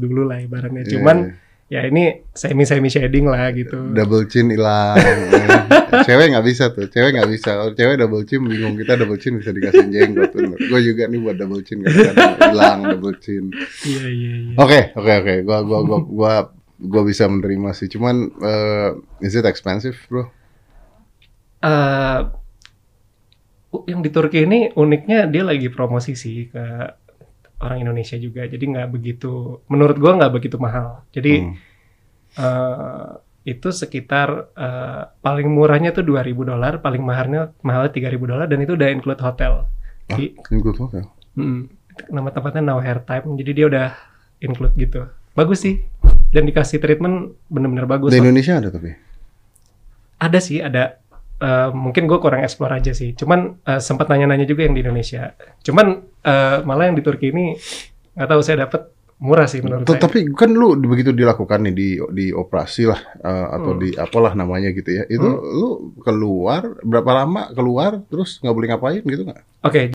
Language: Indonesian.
dulu lah ibaratnya. Iya, Cuman iya. ya ini semi semi shading lah gitu. double chin hilang. Ya. cewek nggak bisa tuh, cewek nggak bisa. Kalau cewek double chin bingung kita double chin bisa dikasih jenggot tuh. Gue juga nih buat double chin kadang hilang double chin. Iya iya iya. Oke, oke, oke. Gua gua gua gua gua bisa menerima sih. Cuman eh, is it expensive, bro? Eh, yang di Turki ini uniknya dia lagi promosi sih ke orang Indonesia juga. Jadi nggak begitu, menurut gua nggak begitu mahal. Jadi Hmm. eh, itu sekitar eh, paling murahnya tuh 2000 dolar, paling mahalnya mahalnya 3000 dolar dan itu udah include hotel. Ah, Di- include hotel. Mm, nama tempatnya Now Hair Time, jadi dia udah include gitu. Bagus sih. Dan dikasih treatment bener-bener bagus. Di Indonesia ada tapi. Ada sih, ada. Eh, mungkin gue kurang explore aja sih. Cuman eh, sempat nanya-nanya juga yang di Indonesia. Cuman eh, malah yang di Turki ini nggak tahu saya dapat murah sih menurut T- saya. Tapi kan lu begitu dilakukan nih di di operasi lah eh, atau Hmm. di apalah namanya gitu ya. Itu Hmm. lu keluar berapa lama keluar terus nggak boleh ngapain gitu nggak? Oke,